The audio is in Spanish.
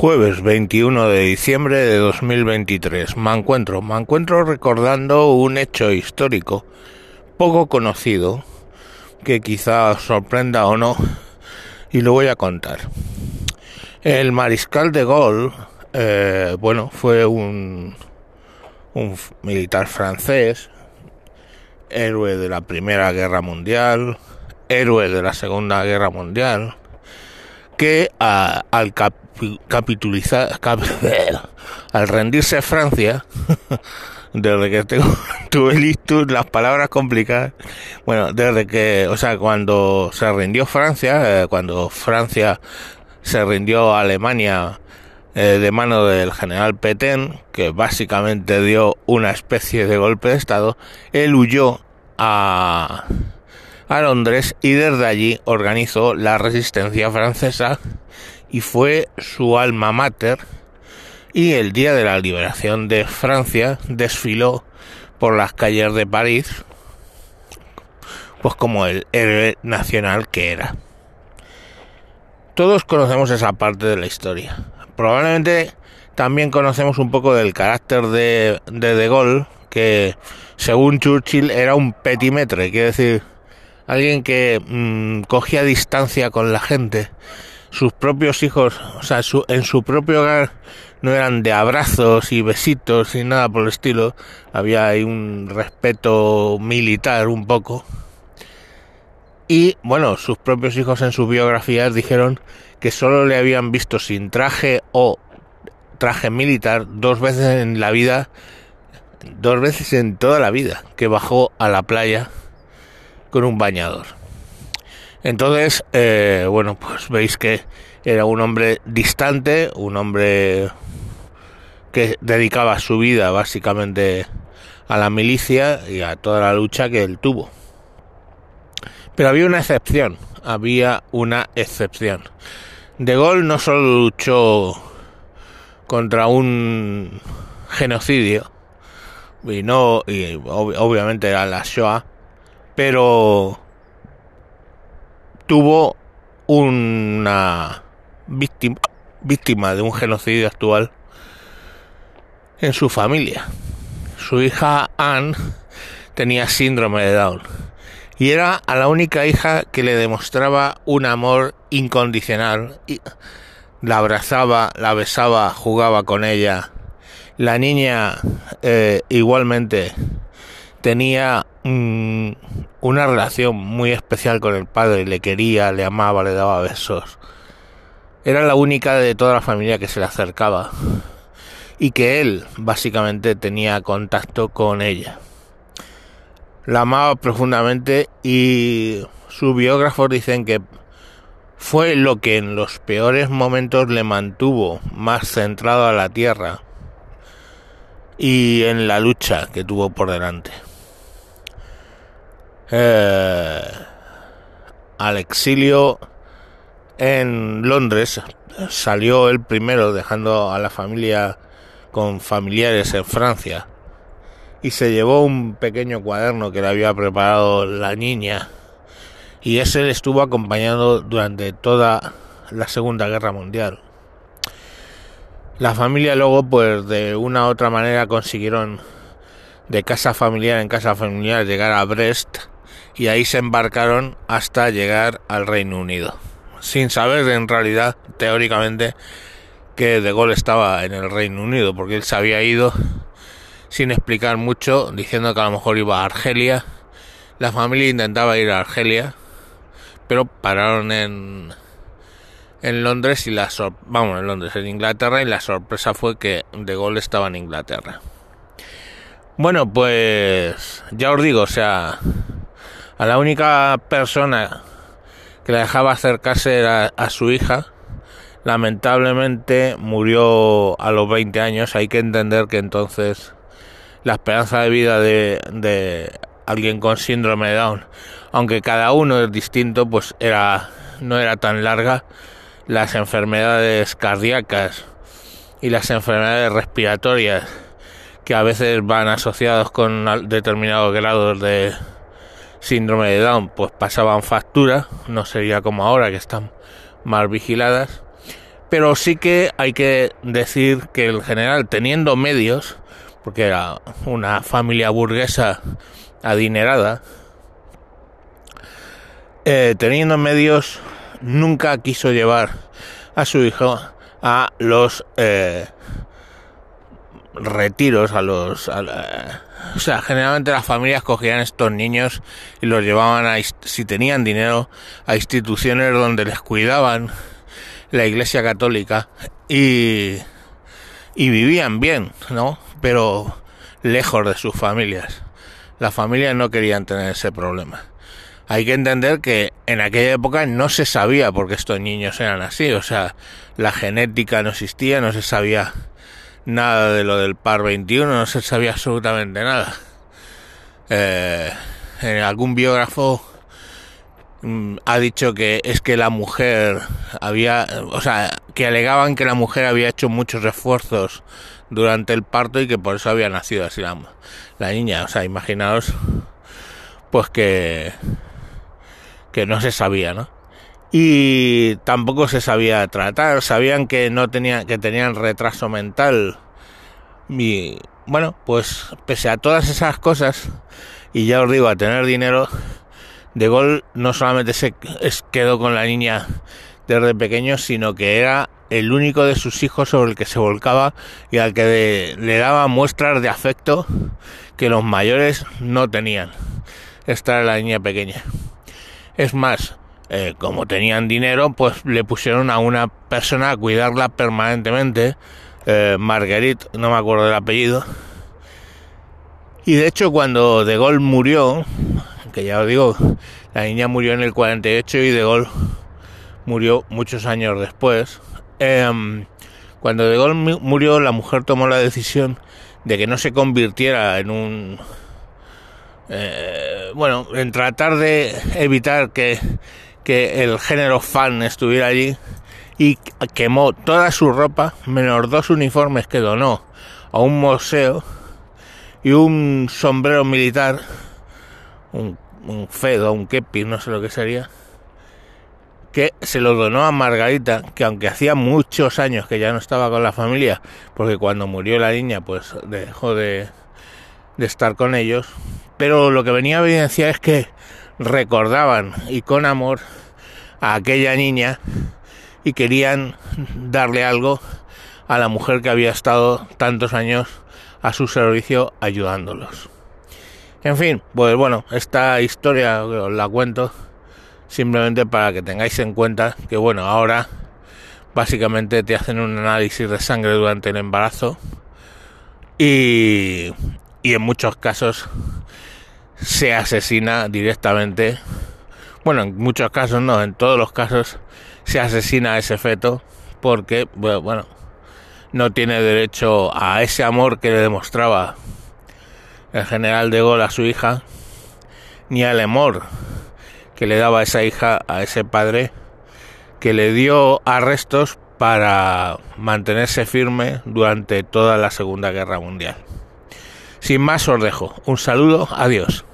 Jueves 21 de diciembre de 2023. Me encuentro, me encuentro recordando un hecho histórico poco conocido que quizá sorprenda o no y lo voy a contar. El mariscal de Gaulle, eh, bueno, fue un, un militar francés, héroe de la Primera Guerra Mundial, héroe de la Segunda Guerra Mundial, que al capitulizar, al rendirse Francia, desde que tengo, tuve listo las palabras complicadas, bueno, desde que, o sea, cuando se rindió Francia, eh, cuando Francia se rindió a Alemania eh, de mano del general Petén, que básicamente dio una especie de golpe de Estado, él huyó a a Londres y desde allí organizó la resistencia francesa y fue su alma mater y el día de la liberación de Francia desfiló por las calles de París pues como el héroe nacional que era. Todos conocemos esa parte de la historia. Probablemente también conocemos un poco del carácter de de, de Gaulle, que según Churchill era un petimetre, quiere decir alguien que mmm, cogía distancia con la gente. Sus propios hijos, o sea, en su propio hogar no eran de abrazos y besitos y nada por el estilo. Había ahí un respeto militar un poco. Y bueno, sus propios hijos en sus biografías dijeron que solo le habían visto sin traje o traje militar dos veces en la vida, dos veces en toda la vida, que bajó a la playa con un bañador. Entonces, eh, bueno, pues veis que era un hombre distante, un hombre que dedicaba su vida básicamente a la milicia y a toda la lucha que él tuvo. Pero había una excepción, había una excepción. De Gaulle no solo luchó contra un genocidio, y no, obviamente era la Shoah, pero tuvo una víctima, víctima de un genocidio actual en su familia. Su hija Anne tenía síndrome de Down y era a la única hija que le demostraba un amor incondicional. Y la abrazaba, la besaba, jugaba con ella. La niña eh, igualmente tenía mmm, una relación muy especial con el padre, le quería, le amaba, le daba besos. Era la única de toda la familia que se le acercaba y que él básicamente tenía contacto con ella. La amaba profundamente y sus biógrafos dicen que fue lo que en los peores momentos le mantuvo más centrado a la tierra y en la lucha que tuvo por delante eh, al exilio en Londres. Salió el primero dejando a la familia con familiares en Francia y se llevó un pequeño cuaderno que le había preparado la niña y ese le estuvo acompañando durante toda la Segunda Guerra Mundial. La familia luego pues de una u otra manera consiguieron de casa familiar en casa familiar llegar a Brest y ahí se embarcaron hasta llegar al Reino Unido, sin saber en realidad, teóricamente, que De Gaulle estaba en el Reino Unido, porque él se había ido sin explicar mucho, diciendo que a lo mejor iba a Argelia. La familia intentaba ir a Argelia, pero pararon en en Londres y la vamos en Londres en Inglaterra y la sorpresa fue que De Gaulle estaba en Inglaterra. Bueno, pues ya os digo, o sea, a la única persona que la dejaba acercarse era a su hija. Lamentablemente murió a los 20 años. Hay que entender que entonces la esperanza de vida de, de alguien con síndrome de Down, aunque cada uno es distinto, pues era no era tan larga. Las enfermedades cardíacas y las enfermedades respiratorias que a veces van asociados con determinados grados de, síndrome de Down pues pasaban factura, no sería como ahora que están más vigiladas, Pero sí que hay que decir que el general, teniendo medios, porque era una familia burguesa adinerada, eh, teniendo medios, nunca quiso llevar a su hijo a los eh, retiros, a los... o sea, generalmente las familias cogían estos niños y los llevaban, a, si tenían dinero, a instituciones donde les cuidaban la Iglesia Católica y, y vivían bien, ¿no? Pero lejos de sus familias. Las familias no querían tener ese problema. Hay que entender que en aquella época no se sabía por qué estos niños eran así, o sea, la genética no existía, no se sabía nada de lo del par 21, no se sabía absolutamente nada. Eh, en algún biógrafo mm, ha dicho que es que la mujer había, o sea, que alegaban que la mujer había hecho muchos esfuerzos durante el parto y que por eso había nacido así la, la niña. O sea, imaginaos, pues que que no se sabía, ¿no? Y tampoco se sabía tratar, sabían que no tenía, que tenían retraso mental. Y bueno, pues pese a todas esas cosas, y ya os digo, a tener dinero, De Gol no solamente se quedó con la niña desde pequeño, sino que era el único de sus hijos sobre el que se volcaba y al que le daba muestras de afecto que los mayores no tenían. Esta era la niña pequeña. Es más, eh, como tenían dinero, pues le pusieron a una persona a cuidarla permanentemente, eh, Marguerite, no me acuerdo del apellido. Y de hecho, cuando De Gaulle murió, que ya os digo, la niña murió en el 48 y De Gaulle murió muchos años después. Em, cuando De Gaulle murió, la mujer tomó la decisión de que no se convirtiera en un eh, bueno, en tratar de evitar que, que el género fan estuviera allí y quemó toda su ropa, menos dos uniformes que donó a un museo y un sombrero militar, un, un fedo, un kepi, no sé lo que sería, que se lo donó a Margarita, que aunque hacía muchos años que ya no estaba con la familia, porque cuando murió la niña pues dejó de, de estar con ellos, pero lo que venía a evidenciar es que recordaban y con amor a aquella niña y querían darle algo a la mujer que había estado tantos años a su servicio ayudándolos. En fin, pues bueno, esta historia os la cuento simplemente para que tengáis en cuenta que bueno, ahora básicamente te hacen un análisis de sangre durante el embarazo y, y en muchos casos se asesina directamente. Bueno, en muchos casos no, en todos los casos se asesina a ese feto porque, bueno, no tiene derecho a ese amor que le demostraba el general de Gaulle a su hija, ni al amor que le daba esa hija a ese padre, que le dio arrestos para mantenerse firme durante toda la Segunda Guerra Mundial. Sin más os dejo. Un saludo, adiós.